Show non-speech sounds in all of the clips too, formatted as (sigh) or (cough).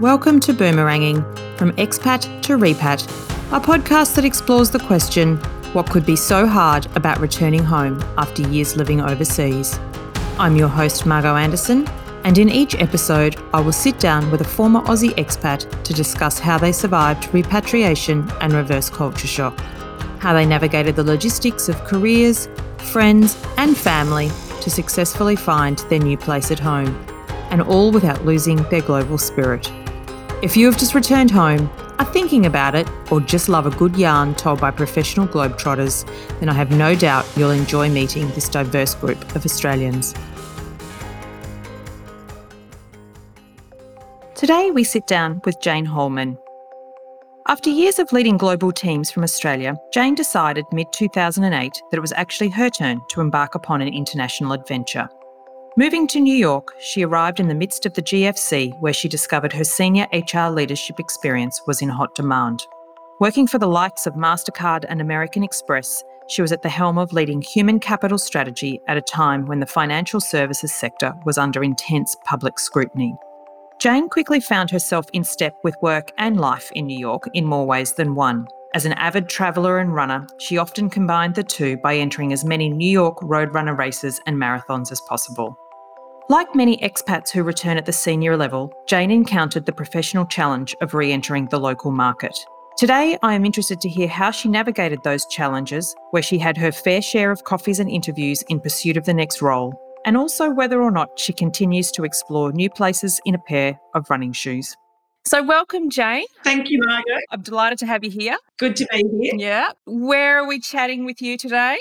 Welcome to Boomeranging From Expat to Repat, a podcast that explores the question what could be so hard about returning home after years living overseas. I'm your host, Margot Anderson, and in each episode, I will sit down with a former Aussie expat to discuss how they survived repatriation and reverse culture shock, how they navigated the logistics of careers, friends, and family to successfully find their new place at home, and all without losing their global spirit. If you have just returned home, are thinking about it, or just love a good yarn told by professional globetrotters, then I have no doubt you'll enjoy meeting this diverse group of Australians. Today, we sit down with Jane Holman. After years of leading global teams from Australia, Jane decided mid 2008 that it was actually her turn to embark upon an international adventure. Moving to New York, she arrived in the midst of the GFC where she discovered her senior HR leadership experience was in hot demand. Working for the likes of MasterCard and American Express, she was at the helm of leading human capital strategy at a time when the financial services sector was under intense public scrutiny. Jane quickly found herself in step with work and life in New York in more ways than one. As an avid traveller and runner, she often combined the two by entering as many New York roadrunner races and marathons as possible. Like many expats who return at the senior level, Jane encountered the professional challenge of re entering the local market. Today, I am interested to hear how she navigated those challenges, where she had her fair share of coffees and interviews in pursuit of the next role, and also whether or not she continues to explore new places in a pair of running shoes. So, welcome, Jane. Thank you, Margaret. I'm delighted to have you here. Good to be here. Yeah. Where are we chatting with you today?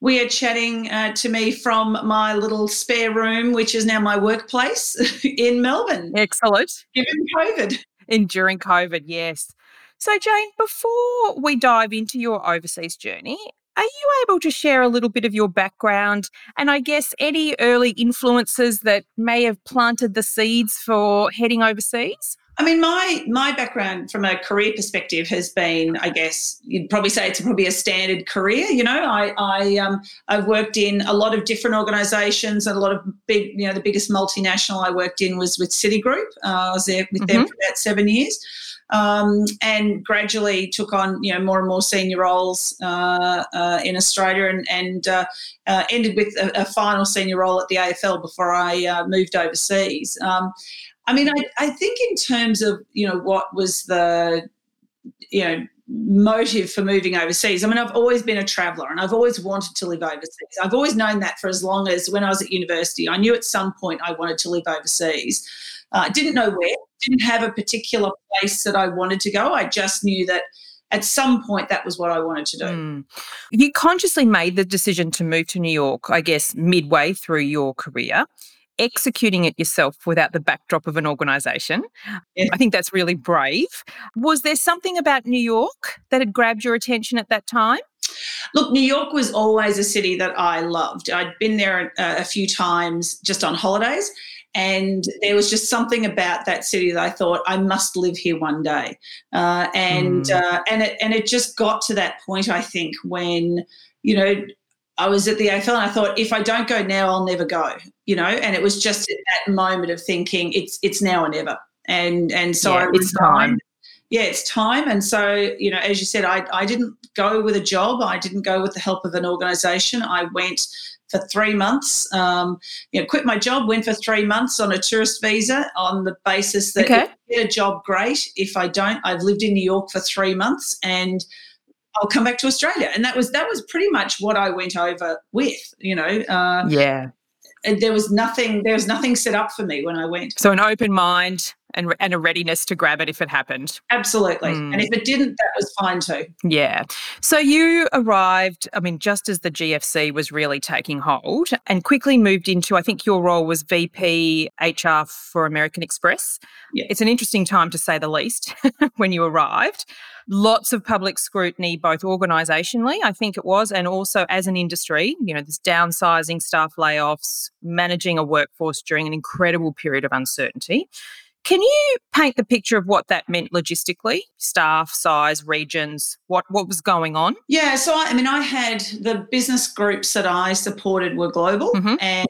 We are chatting uh, to me from my little spare room, which is now my workplace (laughs) in Melbourne. Excellent. Given COVID. And during COVID, yes. So, Jane, before we dive into your overseas journey, are you able to share a little bit of your background and I guess any early influences that may have planted the seeds for heading overseas? I mean, my my background from a career perspective has been, I guess, you'd probably say it's probably a standard career. You know, I I um I've worked in a lot of different organisations and a lot of big, you know, the biggest multinational I worked in was with Citigroup. Uh, I was there with mm-hmm. them for about seven years. Um, and gradually took on you know more and more senior roles uh, uh, in Australia and, and uh, uh ended with a, a, final senior role at the AFL before I uh, moved overseas. Um, I mean, I, I think in terms of, you know, what was the, you know, motive for moving overseas. I mean, I've always been a traveller and I've always wanted to live overseas. I've always known that for as long as when I was at university. I knew at some point I wanted to live overseas. Uh, I didn't know where, didn't have a particular place that I wanted to go. I just knew that at some point that was what I wanted to do. Mm. You consciously made the decision to move to New York, I guess, midway through your career executing it yourself without the backdrop of an organization. Yeah. I think that's really brave. Was there something about New York that had grabbed your attention at that time? Look, New York was always a city that I loved. I'd been there a, a few times just on holidays. And there was just something about that city that I thought I must live here one day, uh, and mm. uh, and it and it just got to that point I think when you know I was at the AFL and I thought, if I don't go now, I'll never go, you know. And it was just at that moment of thinking, it's it's now or never. And and so yeah, it's time. Yeah, it's time. And so, you know, as you said, I, I didn't go with a job. I didn't go with the help of an organisation. I went for three months. Um, you know, quit my job, went for three months on a tourist visa on the basis that okay. if I get a job, great. If I don't, I've lived in New York for three months and I'll come back to Australia. And that was that was pretty much what I went over with, you know. Uh, yeah. There was nothing. There was nothing set up for me when I went. So an open mind and and a readiness to grab it if it happened. Absolutely. Mm. And if it didn't, that was fine too. Yeah. So you arrived. I mean, just as the GFC was really taking hold, and quickly moved into. I think your role was VP HR for American Express. Yeah. It's an interesting time to say the least (laughs) when you arrived lots of public scrutiny, both organisationally, I think it was, and also as an industry. You know, this downsizing, staff layoffs, managing a workforce during an incredible period of uncertainty. Can you paint the picture of what that meant logistically? Staff, size, regions, what, what was going on? Yeah, so I, I mean, I had the business groups that I supported were global, mm-hmm. and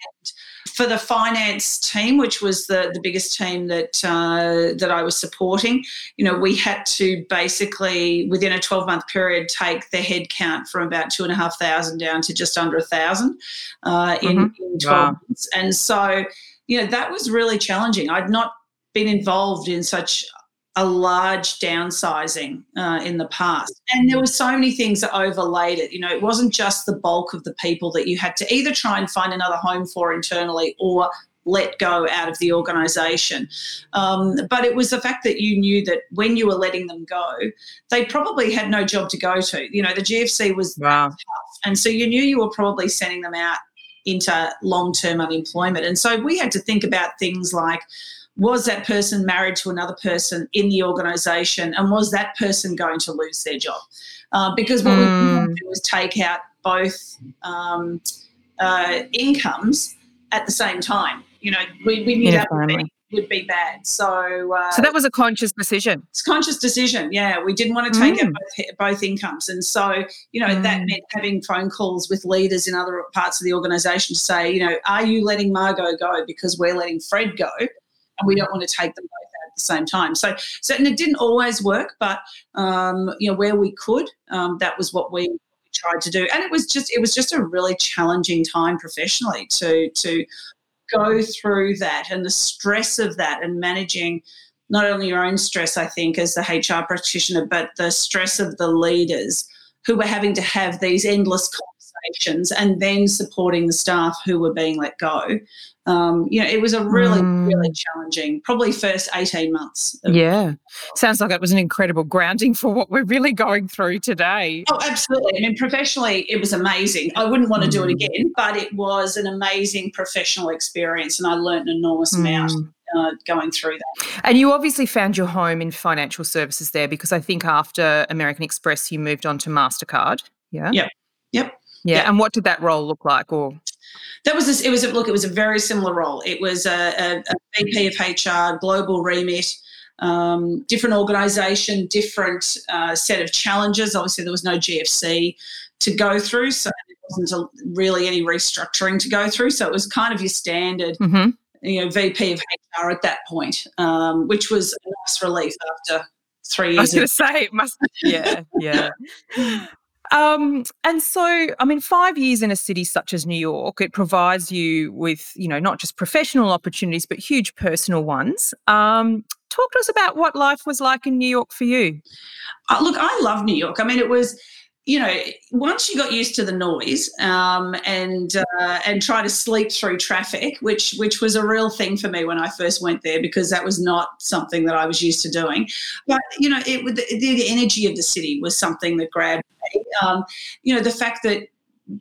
For the finance team, which was the, the biggest team that uh, that I was supporting, you know, we had to basically within a 12 month period take the head count from about two and a half thousand down to just under a thousand uh, in, mm-hmm. in 12 wow. months. And so, you know, that was really challenging. I'd not been involved in such a large downsizing uh, in the past. And there were so many things that overlaid it. You know, it wasn't just the bulk of the people that you had to either try and find another home for internally or let go out of the organisation. Um, but it was the fact that you knew that when you were letting them go, they probably had no job to go to. You know, the GFC was wow. tough. And so you knew you were probably sending them out into long term unemployment. And so we had to think about things like, was that person married to another person in the organisation, and was that person going to lose their job? Uh, because what mm. we didn't do is take out both um, uh, incomes at the same time. You know, we, we knew that would be, would be, bad. So, uh, so that was a conscious decision. It's conscious decision. Yeah, we didn't want to take mm. out both, both, incomes, and so you know mm. that meant having phone calls with leaders in other parts of the organisation to say, you know, are you letting Margot go because we're letting Fred go? And we don't want to take them both out at the same time. So, so and it didn't always work, but um, you know where we could, um, that was what we tried to do, and it was just it was just a really challenging time professionally to to go through that and the stress of that and managing not only your own stress, I think, as the HR practitioner, but the stress of the leaders who were having to have these endless conversations and then supporting the staff who were being let go um, you know, it was a really, mm. really challenging, probably first 18 months. Yeah. Sounds like it was an incredible grounding for what we're really going through today. Oh, absolutely. I mean, professionally, it was amazing. I wouldn't want to mm. do it mm. again, but it was an amazing professional experience and I learned an enormous mm. amount. Uh, going through that. And you obviously found your home in financial services there because I think after American Express, you moved on to MasterCard. Yeah. Yep. Yep. Yeah. Yep. And what did that role look like? Or that was this, it was a, look it was a very similar role. It was a, a, a vp of hr global remit um, different organization different uh, set of challenges. Obviously there was no gfc to go through so it wasn't a, really any restructuring to go through. So it was kind of your standard mm-hmm. you know vp of hr at that point um, which was a nice relief after three years i was going to say it must yeah yeah (laughs) Um, and so, I mean, five years in a city such as New York, it provides you with, you know, not just professional opportunities, but huge personal ones. Um, talk to us about what life was like in New York for you. Uh, look, I love New York. I mean, it was you know, once you got used to the noise um, and uh, and try to sleep through traffic, which which was a real thing for me when I first went there because that was not something that I was used to doing. But you know, it the, the energy of the city was something that grabbed me. Um, you know, the fact that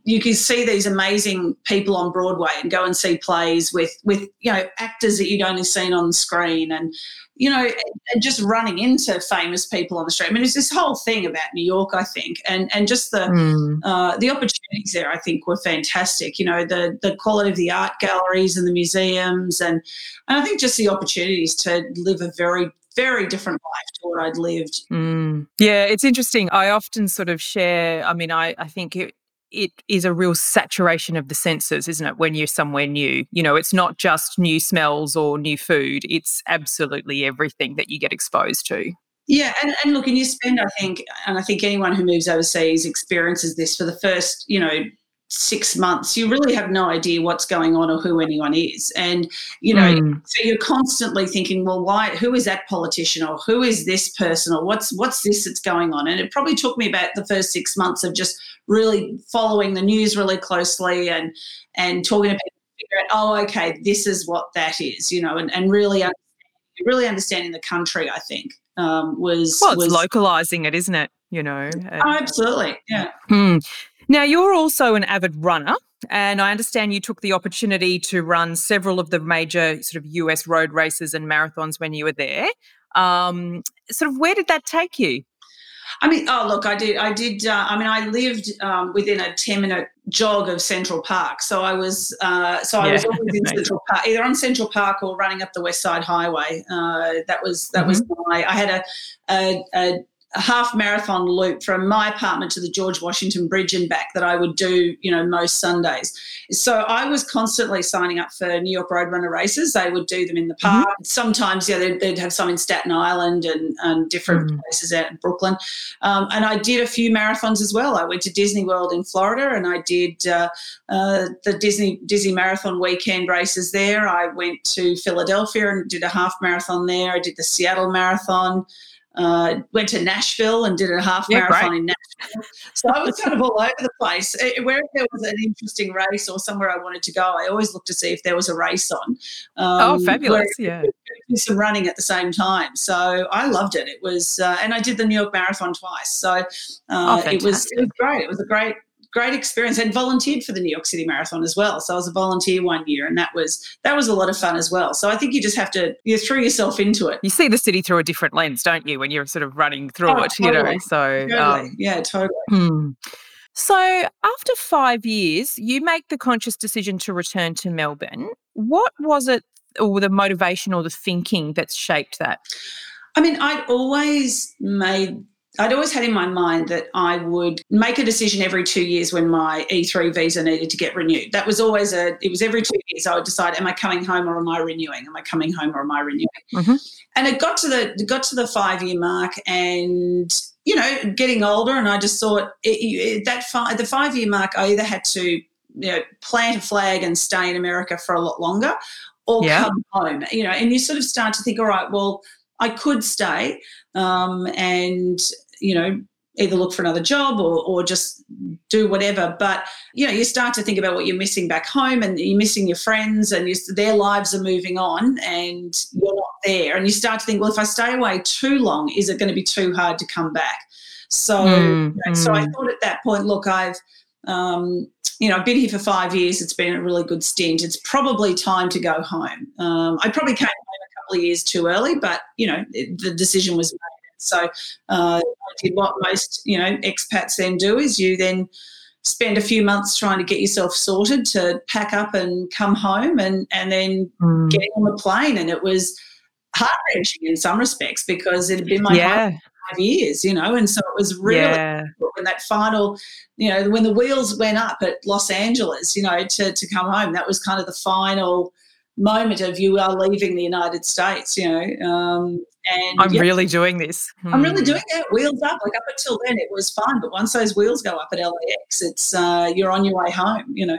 you can see these amazing people on Broadway and go and see plays with with you know actors that you'd only seen on the screen and you know, and just running into famous people on the street. I mean, it's this whole thing about New York, I think, and and just the mm. uh, the opportunities there, I think, were fantastic. You know, the the quality of the art galleries and the museums, and and I think just the opportunities to live a very very different life to what I'd lived. Mm. Yeah, it's interesting. I often sort of share. I mean, I I think it it is a real saturation of the senses, isn't it? When you're somewhere new, you know, it's not just new smells or new food, it's absolutely everything that you get exposed to. Yeah, and, and look, and you spend, I think, and I think anyone who moves overseas experiences this for the first, you know, six months, you really have no idea what's going on or who anyone is. And, you know, mm. so you're constantly thinking, well, why, who is that politician or who is this person or what's, what's this that's going on? And it probably took me about the first six months of just really following the news really closely and, and talking to people figure out, oh, okay, this is what that is, you know, and, and really, understanding, really understanding the country, I think. Um, was well, it's was, localizing it, isn't it? You know, oh, absolutely, yeah. Hmm. Now, you're also an avid runner, and I understand you took the opportunity to run several of the major sort of US road races and marathons when you were there. Um, sort of, where did that take you? I mean, oh look, I did. I did. Uh, I mean, I lived um, within a ten-minute jog of Central Park, so I was. Uh, so I was always in (laughs) Central Park, either on Central Park or running up the West Side Highway. Uh, that was that mm-hmm. was my. I had a, a, a half marathon loop from my apartment to the George Washington Bridge and back that I would do, you know, most Sundays. So I was constantly signing up for New York Roadrunner races. They would do them in the park. Mm-hmm. Sometimes, yeah, they'd, they'd, have some in Staten Island and, and different mm-hmm. places out in Brooklyn. Um, and I did a few marathons as well. I went to Disney World in Florida and I did uh, uh, the Disney Disney Marathon weekend races there. I went to Philadelphia and did a half marathon there. I did the Seattle Marathon. Uh, went to Nashville and did a half yeah, marathon in Nashville. So I was kind of all over the place. Where there was an interesting race or somewhere I wanted to go, I always looked to see if there was a race on. Oh, um, oh, fabulous! Yeah, do some running at the same time. So I loved it. It was, uh, and I did the New York Marathon twice. So uh, oh, it was it was great. It was a great great experience and volunteered for the New York City Marathon as well. So I was a volunteer one year and that was that was a lot of fun as well. So I think you just have to you throw yourself into it. You see the city through a different lens, don't you, when you're sort of running through oh, it, totally. you know. So totally. Um, yeah, totally. Hmm. So, after five years, you make the conscious decision to return to Melbourne. What was it, or the motivation or the thinking that's shaped that? I mean, I'd always made I'd always had in my mind that I would make a decision every two years when my E3 visa needed to get renewed. That was always a, it was every two years I would decide, am I coming home or am I renewing? Am I coming home or am I renewing? Mm-hmm. And it got to the, it got to the five year mark and, you know, getting older. And I just thought it, it, that five, the five year mark, I either had to, you know, plant a flag and stay in America for a lot longer or yeah. come home, you know, and you sort of start to think, all right, well, I could stay um, and you know, either look for another job or, or just do whatever. But, you know, you start to think about what you're missing back home and you're missing your friends and you, their lives are moving on and you're not there. And you start to think, well, if I stay away too long, is it going to be too hard to come back? So, mm, you know, mm. so I thought at that point, look, I've, um, you know, I've been here for five years. It's been a really good stint. It's probably time to go home. Um, I probably came home a couple of years too early, but, you know, it, the decision was made so uh, I did what most you know expats then do is you then spend a few months trying to get yourself sorted to pack up and come home and and then mm. getting on the plane and it was heart wrenching in some respects because it had been my yeah. five years, you know, and so it was really yeah. when that final, you know, when the wheels went up at Los Angeles, you know, to to come home, that was kind of the final moment of you are leaving the United States, you know. Um, and I'm yeah, really doing this. Hmm. I'm really hmm. doing it. Wheels up. Like up until then, it was fun, but once those wheels go up at LAX, it's uh, you're on your way home. You know.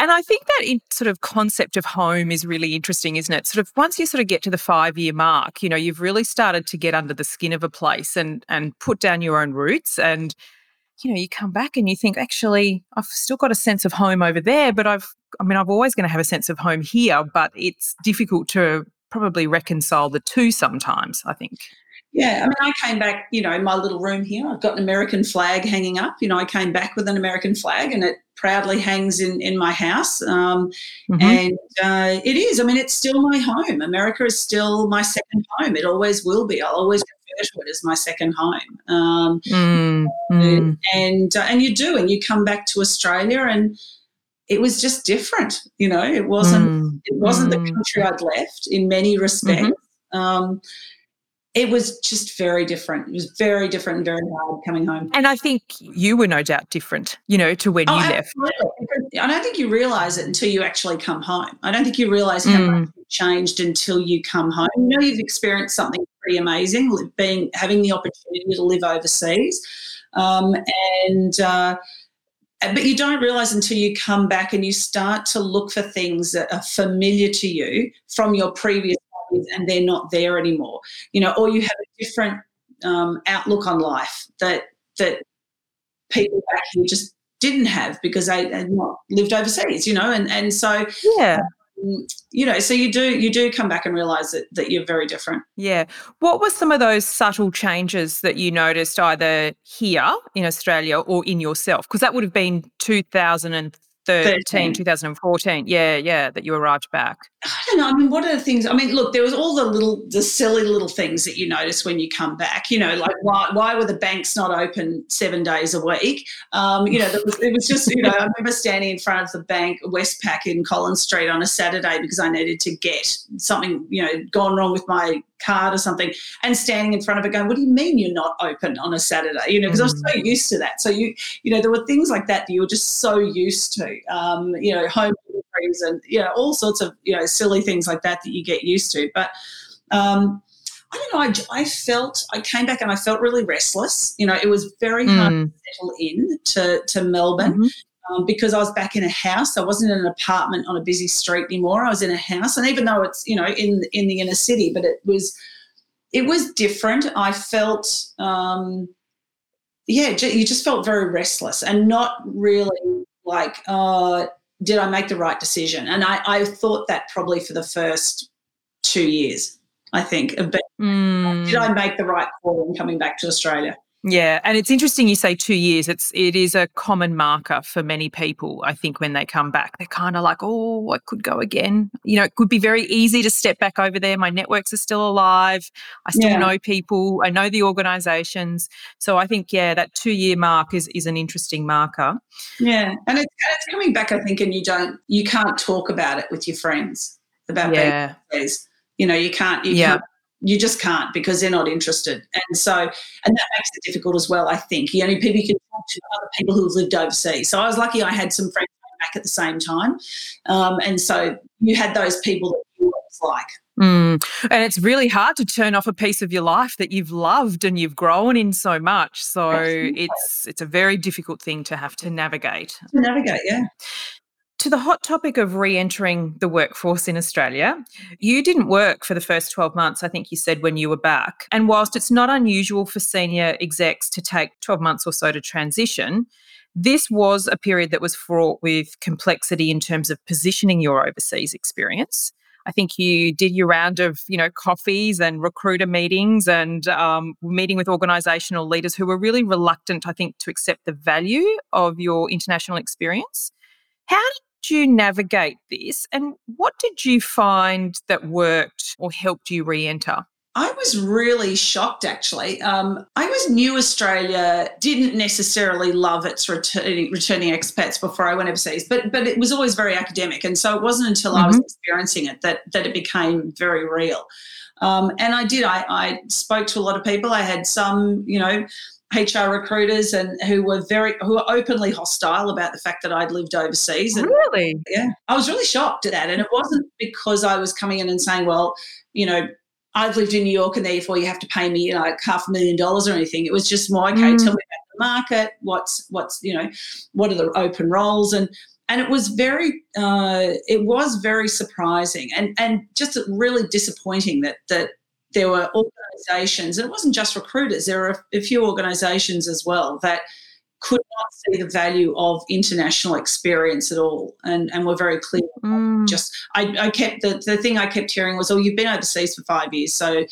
And I think that in, sort of concept of home is really interesting, isn't it? Sort of once you sort of get to the five year mark, you know, you've really started to get under the skin of a place and and put down your own roots and you know, you come back and you think, actually, I've still got a sense of home over there, but I've, I mean, I'm always going to have a sense of home here, but it's difficult to probably reconcile the two sometimes, I think. Yeah, I mean, I came back, you know, in my little room here. I've got an American flag hanging up. You know, I came back with an American flag and it proudly hangs in, in my house. Um, mm-hmm. And uh, it is, I mean, it's still my home. America is still my second home. It always will be. I'll always it as my second home. Um, mm, mm. And, uh, and you do, and you come back to Australia and it was just different. You know, it wasn't mm, it wasn't mm. the country I'd left in many respects. Mm-hmm. Um, it was just very different. It was very different and very hard coming home. And I think you were no doubt different, you know, to when oh, you left. I don't think you realize it until you actually come home. I don't think you realize how mm. much changed until you come home. You know, you've experienced something pretty amazing, being having the opportunity to live overseas, um, and. Uh, but you don't realize until you come back and you start to look for things that are familiar to you from your previous lives and they're not there anymore you know or you have a different um, outlook on life that that people back here just didn't have because they had not lived overseas you know and and so yeah you know so you do you do come back and realize that, that you're very different. Yeah. What were some of those subtle changes that you noticed either here in australia or in yourself? Because that would have been 2013 2014 yeah yeah that you arrived back I don't know. I mean, what are the things? I mean, look, there was all the little, the silly little things that you notice when you come back. You know, like why, why were the banks not open seven days a week? Um, you know, was, it was just, you know, I remember standing in front of the bank, Westpac in Collins Street on a Saturday because I needed to get something, you know, gone wrong with my card or something, and standing in front of it going, "What do you mean you're not open on a Saturday?" You know, because mm. I was so mm. used to that. So you, you know, there were things like that that you were just so used to. Um, you know, home deliveries and you know all sorts of you know silly things like that that you get used to. But um, I don't know. I, I, felt I came back and I felt really restless. You know, it was very mm. hard to settle in to to Melbourne. Mm-hmm. Um, because I was back in a house. I wasn't in an apartment on a busy street anymore. I was in a house, and even though it's you know in in the inner city, but it was it was different. I felt um, yeah, you just felt very restless and not really like uh, did I make the right decision? And I, I thought that probably for the first two years, I think, of being, mm. did I make the right call in coming back to Australia? Yeah, and it's interesting you say 2 years. It's it is a common marker for many people. I think when they come back, they're kind of like, "Oh, I could go again." You know, it could be very easy to step back over there. My networks are still alive. I still yeah. know people. I know the organizations. So I think yeah, that 2-year mark is is an interesting marker. Yeah. And it's, it's coming back I think and you don't you can't talk about it with your friends about yeah. You know, you can't you yeah. can't you just can't because they're not interested. And so, and that makes it difficult as well, I think. You only people you can talk to other people who have lived overseas. So I was lucky I had some friends back at the same time. Um, and so you had those people that you were like. Mm. And it's really hard to turn off a piece of your life that you've loved and you've grown in so much. So Absolutely. it's it's a very difficult thing to have to navigate. To navigate, yeah. To the hot topic of re entering the workforce in Australia, you didn't work for the first 12 months, I think you said, when you were back. And whilst it's not unusual for senior execs to take 12 months or so to transition, this was a period that was fraught with complexity in terms of positioning your overseas experience. I think you did your round of, you know, coffees and recruiter meetings and um, meeting with organisational leaders who were really reluctant, I think, to accept the value of your international experience. How did you navigate this and what did you find that worked or helped you re enter? I was really shocked actually. Um, I was new Australia, didn't necessarily love its returning, returning expats before I went overseas, but but it was always very academic. And so it wasn't until mm-hmm. I was mm-hmm. experiencing it that, that it became very real. Um, and I did, I, I spoke to a lot of people. I had some, you know, HR recruiters and who were very who were openly hostile about the fact that I'd lived overseas. And, really? Yeah. I was really shocked at that. And it wasn't because I was coming in and saying, well, you know, I've lived in New York and therefore you have to pay me, you know, like half a million dollars or anything. It was just more, okay, mm. tell me about the market, what's what's, you know, what are the open roles and and it was very uh, it was very surprising and and just really disappointing that that there were organisations, and it wasn't just recruiters, there were a few organisations as well that could not see the value of international experience at all and, and were very clear. Mm. Just I, I kept the, the thing I kept hearing was, oh, you've been overseas for five years, so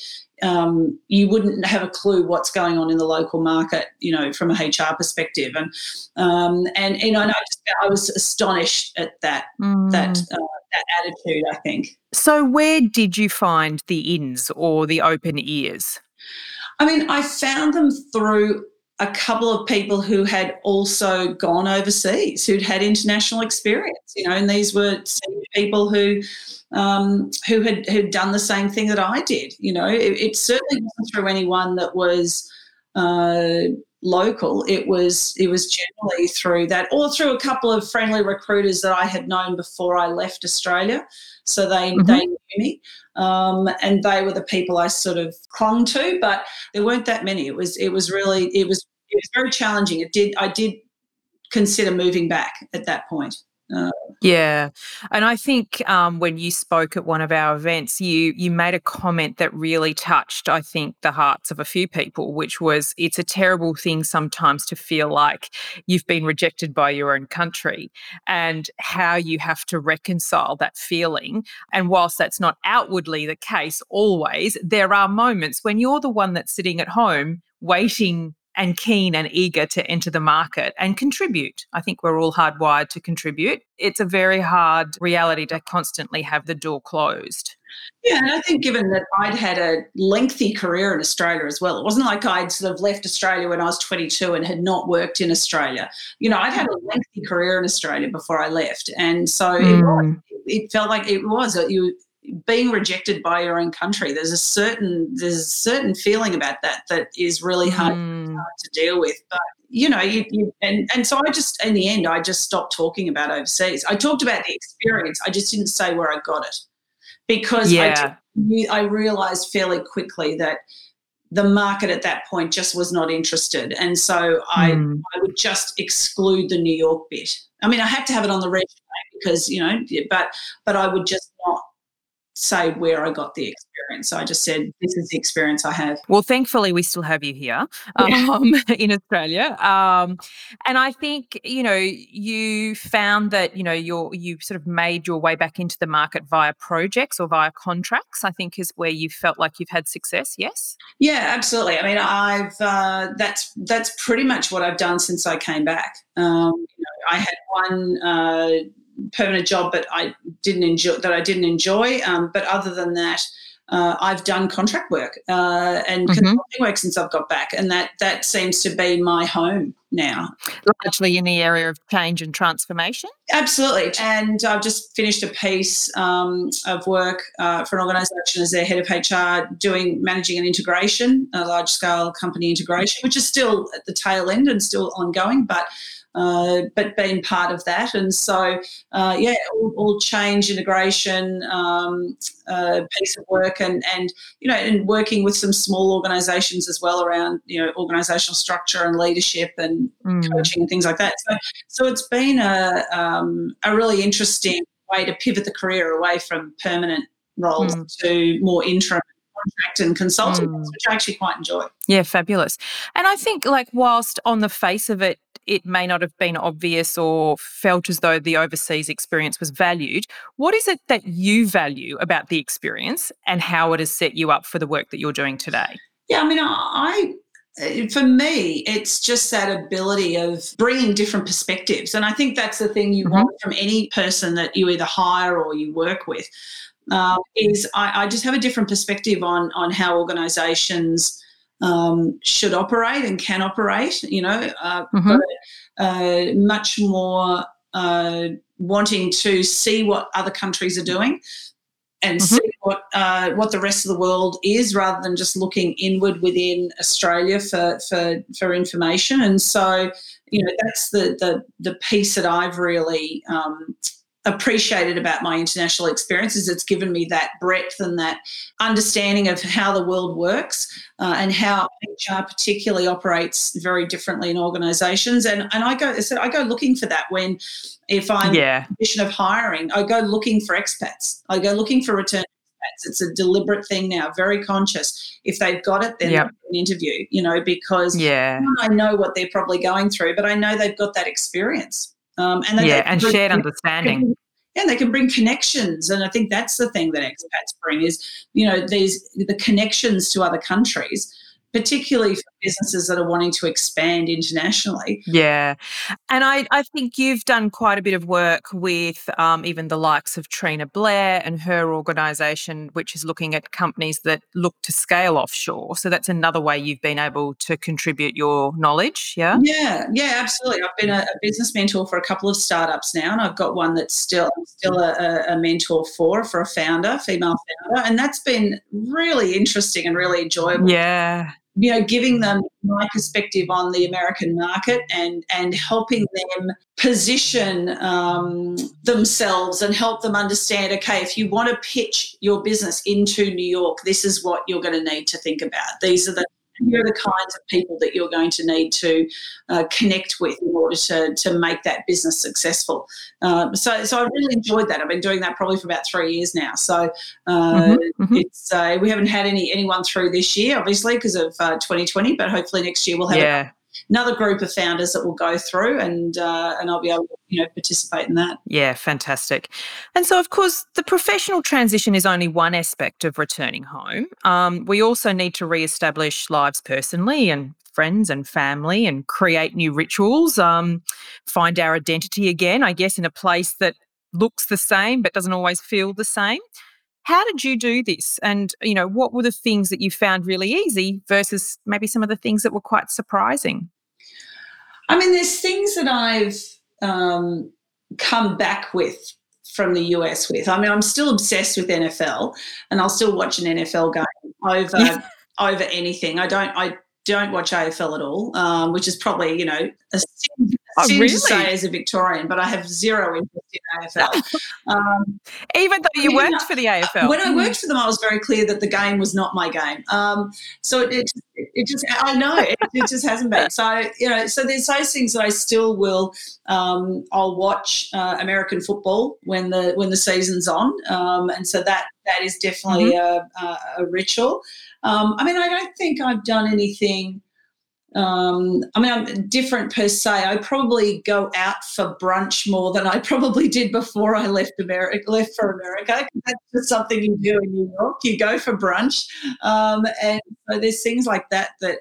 um, you wouldn't have a clue what's going on in the local market, you know, from a HR perspective. And um, and you know, and I, just, I was astonished at that mm. that uh, that attitude. I think. So, where did you find the ins or the open ears? I mean, I found them through a couple of people who had also gone overseas, who'd had international experience, you know, and these were people who um, who had who'd done the same thing that I did. You know, it, it certainly wasn't through anyone that was uh, local. It was it was generally through that, or through a couple of friendly recruiters that I had known before I left Australia. So they mm-hmm. they knew me, um, and they were the people I sort of clung to. But there weren't that many. It was it was really it was it was very challenging. It did I did consider moving back at that point. Uh, yeah, and I think um, when you spoke at one of our events, you you made a comment that really touched, I think, the hearts of a few people, which was it's a terrible thing sometimes to feel like you've been rejected by your own country, and how you have to reconcile that feeling. And whilst that's not outwardly the case always, there are moments when you're the one that's sitting at home waiting and keen and eager to enter the market and contribute. I think we're all hardwired to contribute. It's a very hard reality to constantly have the door closed. Yeah, and I think given that I'd had a lengthy career in Australia as well, it wasn't like I'd sort of left Australia when I was 22 and had not worked in Australia. You know, I'd had a lengthy career in Australia before I left, and so mm. it, was, it felt like it was you being rejected by your own country. There's a certain there's a certain feeling about that that is really hard, mm. hard to deal with, but you know, you, you, and and so I just in the end I just stopped talking about overseas. I talked about the experience. I just didn't say where I got it because yeah. I, I realized fairly quickly that the market at that point just was not interested. And so I, mm. I would just exclude the New York bit. I mean, I had to have it on the resume because, you know, but, but I would just not say where I got the experience. So I just said, this is the experience I have. Well, thankfully, we still have you here yeah. um, (laughs) in Australia. Um, and I think, you know, you found that, you know, you you sort of made your way back into the market via projects or via contracts, I think is where you felt like you've had success. Yes? Yeah, absolutely. I mean, I've, uh, that's, that's pretty much what I've done since I came back. Um, you know, I had one uh, permanent job, but I didn't enjoy that. I didn't enjoy. Um, but other than that, uh, I've done contract work uh, and mm-hmm. consulting work since I've got back, and that that seems to be my home now. Largely in the area of change and transformation. Absolutely, and I've just finished a piece um, of work uh, for an organisation as their head of HR, doing managing an integration, a large scale company integration, which is still at the tail end and still ongoing, but uh, but being part of that. And so, uh, yeah, all, all, change, integration, um, uh, piece of work, and and you know, and working with some small organisations as well around you know organisational structure and leadership and mm. coaching and things like that. So, so it's been a um, a really interesting way to pivot the career away from permanent roles mm. to more interim contract and consulting, mm. which I actually quite enjoy. Yeah, fabulous. And I think, like, whilst on the face of it, it may not have been obvious or felt as though the overseas experience was valued, what is it that you value about the experience and how it has set you up for the work that you're doing today? Yeah, I mean, I for me, it's just that ability of bringing different perspectives. And I think that's the thing you mm-hmm. want from any person that you either hire or you work with um, is I, I, just have a different perspective on on how organisations um, should operate and can operate. You know, uh, mm-hmm. but, uh, much more uh, wanting to see what other countries are doing and mm-hmm. see what uh, what the rest of the world is, rather than just looking inward within Australia for for for information. And so, you know, that's the the the piece that I've really um, appreciated about my international experiences. It's given me that breadth and that understanding of how the world works uh, and how HR particularly operates very differently in organisations. And and I go so I go looking for that when if I'm yeah. in a position of hiring, I go looking for expats. I go looking for return expats. It's a deliberate thing now, very conscious. If they've got it, then yep. an interview, you know, because yeah. I know what they're probably going through, but I know they've got that experience. Um, and yeah, and shared understanding. Yeah, they can bring connections, and I think that's the thing that expats bring is you know these the connections to other countries particularly for businesses that are wanting to expand internationally. Yeah. And I, I think you've done quite a bit of work with um, even the likes of Trina Blair and her organisation, which is looking at companies that look to scale offshore. So that's another way you've been able to contribute your knowledge. Yeah. Yeah. Yeah, absolutely. I've been a, a business mentor for a couple of startups now, and I've got one that's still still a, a mentor for, for a founder, female founder. And that's been really interesting and really enjoyable. Yeah you know, giving them my perspective on the American market and and helping them position um, themselves and help them understand. Okay, if you want to pitch your business into New York, this is what you're going to need to think about. These are the here are the kinds of people that you're going to need to uh, connect with in order to, to make that business successful. Uh, so, so I really enjoyed that. I've been doing that probably for about three years now. So uh, mm-hmm, mm-hmm. it's uh, we haven't had any anyone through this year, obviously because of 2020, uh, but hopefully next year we'll have. Yeah. Another group of founders that will go through, and uh, and I'll be able to you know participate in that. Yeah, fantastic. And so, of course, the professional transition is only one aspect of returning home. Um, we also need to re-establish lives personally and friends and family and create new rituals, um, find our identity again, I guess, in a place that looks the same but doesn't always feel the same. How did you do this? And, you know, what were the things that you found really easy versus maybe some of the things that were quite surprising? I mean, there's things that I've um, come back with from the US with. I mean, I'm still obsessed with NFL and I'll still watch an NFL game over (laughs) over anything. I don't I don't watch AFL at all, um, which is probably you know a sin, oh, really? to say as a Victorian, but I have zero interest in AFL. (laughs) Um, Even though you worked for the AFL, when I worked for them, I was very clear that the game was not my game. Um, so it, it, it, just I know it, it, just hasn't been. So you know, so there's those things that I still will. Um, I'll watch uh, American football when the when the season's on, um, and so that that is definitely mm-hmm. a, a, a ritual. Um, I mean, I don't think I've done anything. Um, I mean, I'm different per se. I probably go out for brunch more than I probably did before I left America. Left for America. That's just something you do in New York. You go for brunch, um, and so there's things like that that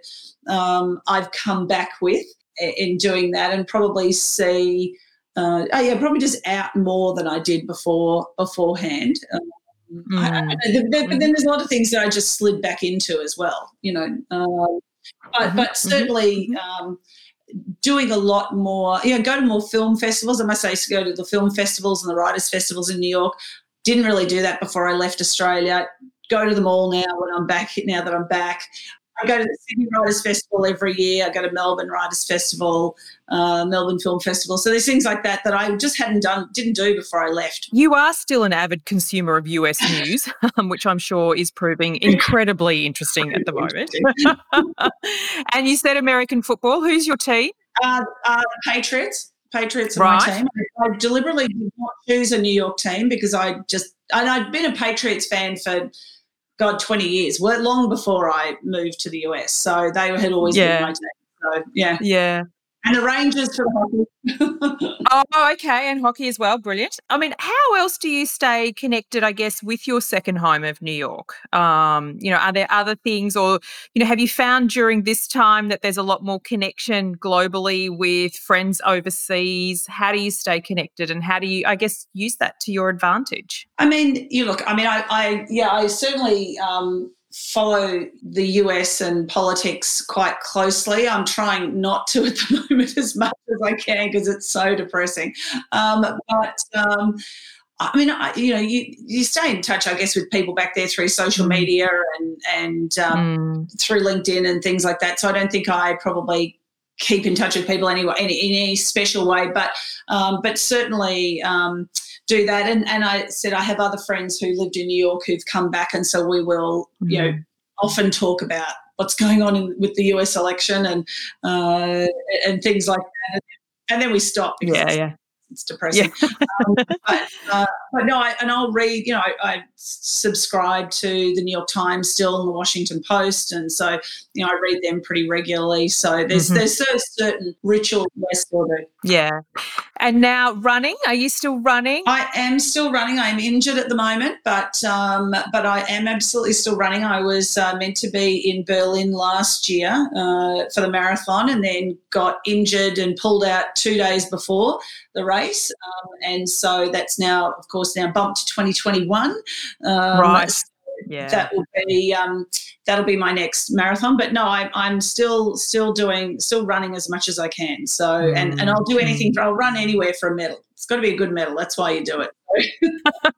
um, I've come back with in doing that, and probably see. Uh, oh yeah, probably just out more than I did before beforehand. Um, Mm. I, I, but then there's a lot of things that I just slid back into as well, you know. Um, but, mm-hmm. but mm-hmm. certainly mm-hmm. um, doing a lot more, you know, go to more film festivals. I must say, I used to go to the film festivals and the writers' festivals in New York. Didn't really do that before I left Australia. Go to them all now when I'm back, now that I'm back. I go to the Sydney Writers Festival every year. I go to Melbourne Writers Festival, uh, Melbourne Film Festival. So there's things like that that I just hadn't done, didn't do before I left. You are still an avid consumer of US (laughs) news, um, (laughs) which I'm sure is proving incredibly interesting at the moment. (laughs) and you said American football. Who's your team? Uh, uh, Patriots. Patriots are right. my team. I deliberately did not choose a New York team because I just, and I'd been a Patriots fan for God, 20 years, well, long before I moved to the US. So they had always yeah. been my team. So, yeah. Yeah. And the Rangers for hockey. (laughs) oh, okay. And hockey as well. Brilliant. I mean, how else do you stay connected, I guess, with your second home of New York? Um, you know, are there other things or, you know, have you found during this time that there's a lot more connection globally with friends overseas? How do you stay connected and how do you, I guess, use that to your advantage? I mean, you look, I mean, I, I yeah, I certainly, um, follow the US and politics quite closely. I'm trying not to at the (laughs) moment as much as I can because it's so depressing. Um, but um, I mean, I, you know, you, you stay in touch, I guess, with people back there through social mm. media and and um, mm. through LinkedIn and things like that. So I don't think I probably keep in touch with people anyway in, in any special way, but um, but certainly um, do that. And, and I said I have other friends who lived in New York who've come back, and so we will, mm-hmm. you know, mm-hmm. often talk about what's going on in, with the US election and uh, and things like that. And then we stop. Yeah, yeah it's depressing. Yeah. (laughs) um, but, uh, but, no, I, and I'll read. You know, I, I, subscribe to the New York Times still and the Washington Post, and so you know I read them pretty regularly. So there's mm-hmm. there's certain ritual I still do. Yeah, and now running. Are you still running? I am still running. I'm injured at the moment, but um, but I am absolutely still running. I was uh, meant to be in Berlin last year uh, for the marathon, and then got injured and pulled out two days before the race, um, and so that's now, of course, now bumped to 2021. Um, right. So yeah. That will be um, that'll be my next marathon. But no, I, I'm still still doing still running as much as I can. So mm. and and I'll do anything. Mm. I'll run anywhere for a medal. It's got to be a good medal. That's why you do it.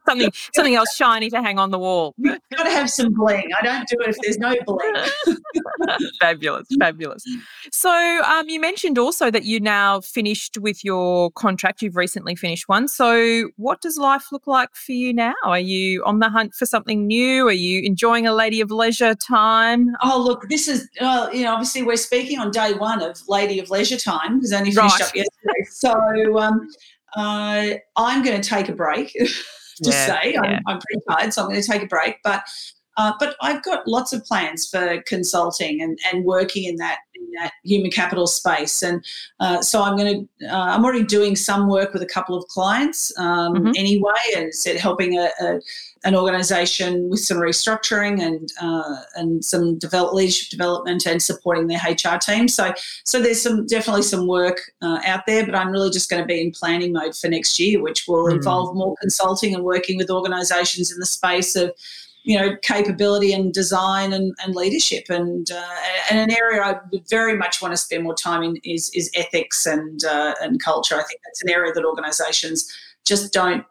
Something (laughs) something else shiny to hang on the wall. You've got to have some bling. I don't do it if there's no bling. (laughs) fabulous, fabulous. So um, you mentioned also that you now finished with your contract. You've recently finished one. So what does life look like for you now? Are you on the hunt for something new? Are you enjoying a lady of leisure time? Oh look, this is uh, you know obviously we're speaking on day one of Lady of Leisure time because only finished right. up yesterday. So. Um, uh, I'm going to take a break (laughs) to yeah, say I'm. I'm, pretty tired, so I'm going to take a break. But Uh, but I've got lots of plans for consulting and, and working in that in that human capital space. And uh, so I'm going to, uh, I'm already doing some work with a couple of clients um, mm-hmm. anyway, and said helping a, a an organisation with some restructuring and uh, and some develop, leadership development and supporting their HR team. So so there's some definitely some work uh, out there, but I'm really just going to be in planning mode for next year, which will mm. involve more consulting and working with organisations in the space of you know capability and design and, and leadership and uh, and an area I would very much want to spend more time in is is ethics and uh, and culture. I think that's an area that organisations just don't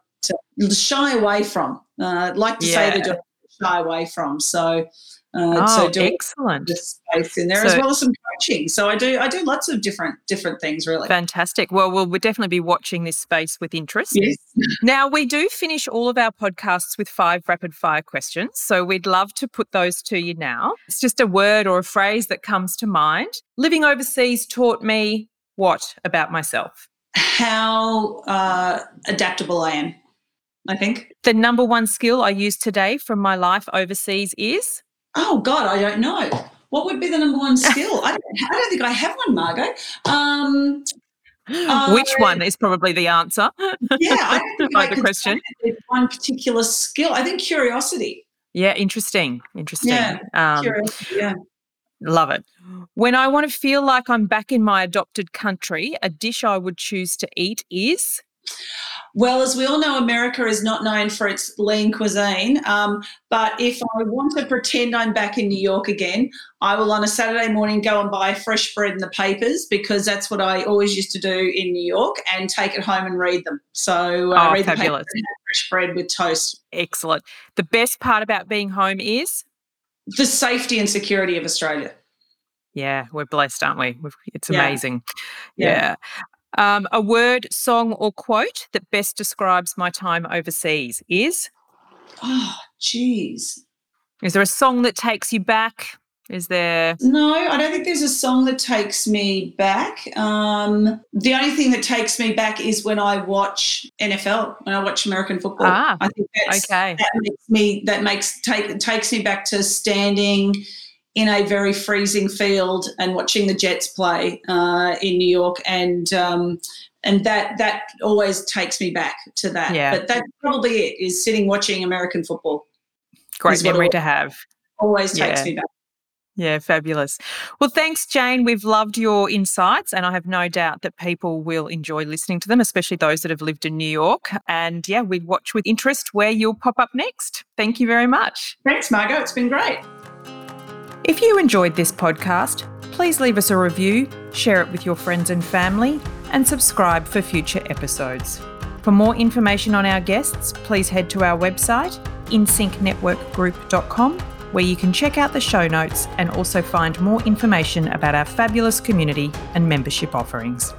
shy away from. Uh, I'd like to yeah. say they don't shy away from. So, uh, oh, so excellent space in there so, as well as some coaching. So I do I do lots of different different things really. Fantastic. Well, we'll, we'll definitely be watching this space with interest. Yes. (laughs) Now we do finish all of our podcasts with five rapid fire questions. So we'd love to put those to you now. It's just a word or a phrase that comes to mind. Living overseas taught me what about myself? How uh, adaptable I am. I think. The number one skill I use today from my life overseas is? Oh, God, I don't know. What would be the number one skill? I, don't, I don't think I have one, Margot. Um, (gasps) Which uh, one is probably the answer? Yeah, I don't (laughs) think I the question. one particular skill. I think curiosity. Yeah, interesting. Interesting. Yeah, um, curiosity, yeah. Love it. When I want to feel like I'm back in my adopted country, a dish I would choose to eat is? Well, as we all know, America is not known for its lean cuisine. Um, but if I want to pretend I'm back in New York again, I will on a Saturday morning go and buy fresh bread in the papers because that's what I always used to do in New York and take it home and read them. So uh, oh, read fabulous. the papers fresh bread with toast. Excellent. The best part about being home is? The safety and security of Australia. Yeah, we're blessed, aren't we? It's amazing. Yeah. yeah. Um, a word, song, or quote that best describes my time overseas is? Oh, geez. Is there a song that takes you back? Is there? No, I don't think there's a song that takes me back. Um, the only thing that takes me back is when I watch NFL, when I watch American football. Ah, I think that's, okay. that makes me that makes take takes me back to standing in a very freezing field and watching the Jets play uh, in New York, and um, and that that always takes me back to that. Yeah. But that's probably it: is sitting watching American football. Great memory to have. Always takes yeah. me back. Yeah, fabulous. Well, thanks, Jane. We've loved your insights, and I have no doubt that people will enjoy listening to them, especially those that have lived in New York. And yeah, we watch with interest where you'll pop up next. Thank you very much. Thanks, Margot. It's been great. If you enjoyed this podcast, please leave us a review, share it with your friends and family, and subscribe for future episodes. For more information on our guests, please head to our website, insyncnetworkgroup.com, where you can check out the show notes and also find more information about our fabulous community and membership offerings.